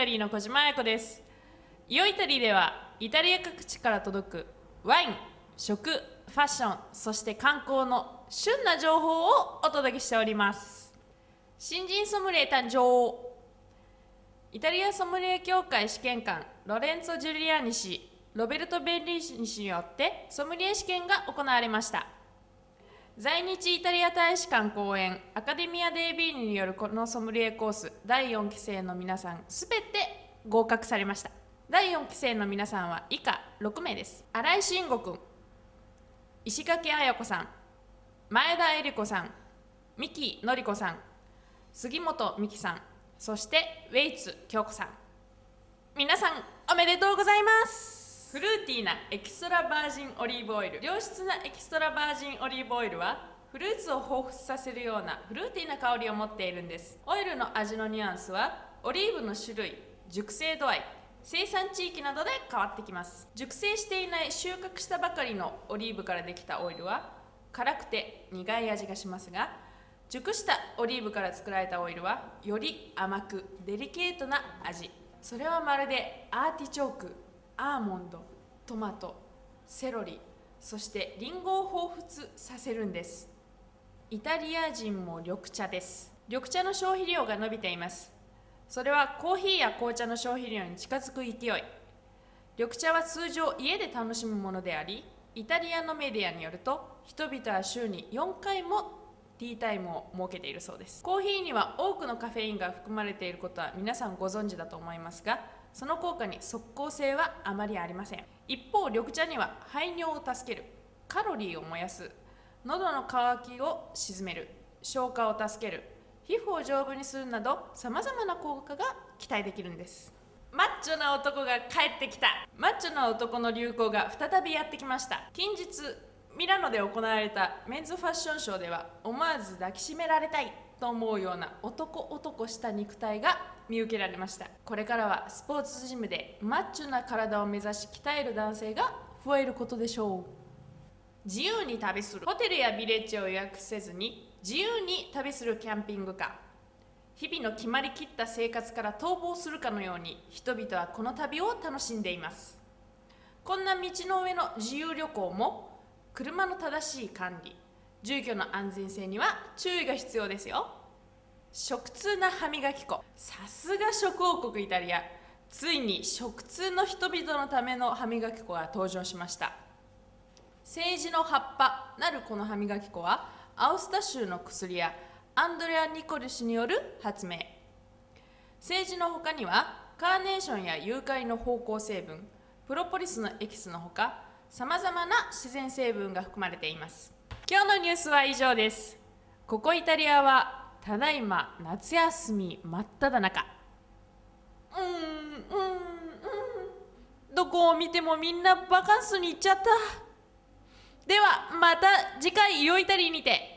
タリーの小島彩子です。イオイタリーではイタリア各地から届くワイン食ファッションそして観光の旬な情報をお届けしております。新人ソムリエ誕生。イタリアソムリエ協会試験官ロレンツォ・ジュリアニ氏ロベルト・ベンリー氏によってソムリエ試験が行われました。在日イタリア大使館講演アカデミア・デービーニによるこのソムリエコース第4期生の皆さんすべて合格されました。第4期生の皆さんは以下6名です。新井慎吾君石垣彩子さん前田恵理子さん三木典子さん杉本美希さんそしてウェイツ京子さん。皆さんおめでとうございます。ティーなエキストラバージンオリーブオイル。良質なエキストラバージンオリーブオイルはフルーツを彷彿させるようなフルーティーな香りを持っているんです。オイルの味のニュアンスはオリーブの種類熟成度合い生産地域などで変わってきます。熟成していない収穫したばかりのオリーブからできたオイルは辛くて苦い味がしますが熟したオリーブから作られたオイルはより甘くデリケートな味。それはまるでアーティチョークアーモンドトマトセロリそしてリンゴを彷彿させるんです。イタリア人も緑茶です。緑茶の消費量が伸びています。それはコーヒーや紅茶の消費量に近づく勢い。緑茶は通常家で楽しむものでありイタリアのメディアによると人々は週に4回もティータイムを設けているそうです。コーヒーには多くのカフェインが含まれていることは皆さんご存知だと思いますがその効果に即効性はあまりありません。一方緑茶には排尿を助ける。カロリーを燃やす喉の渇きを鎮める。消化を助ける。皮膚を丈夫にするなどさまざまな効果が期待できるんです。マッチョな男が帰ってきた。マッチョな男の流行が再びやってきました。近日ミラノで行われたメンズファッションショーでは思わず抱きしめられたいと思うような男男した肉体が見受けられました。これからはスポーツジムでマッチョな体を目指し鍛える男性が増えることでしょう。自由に旅する。ホテルやビレッジを予約せずに自由に旅するキャンピングカー日々の決まりきった生活から逃亡するかのように人々はこの旅を楽しんでいます。こんな道の上の自由旅行も車の正しい管理住居の安全性には注意が必要ですよ。食通な歯磨き粉。さすが食王国イタリア。ついに食通の人々のための歯磨き粉が登場しました。政治の葉っぱなるこの歯磨き粉はアウスタ州の薬屋アンドレア・ニコル氏による発明。政治の他にはカーネーションや誘拐の芳香成分プロポリスのエキスのほかさまざまな自然成分が含まれています。今日のニュースは以上です。ここイタリアはただいま夏休み真っ只中。うんうんうん。どこを見てもみんなバカンスに行っちゃった。ではまた次回よいたりにて。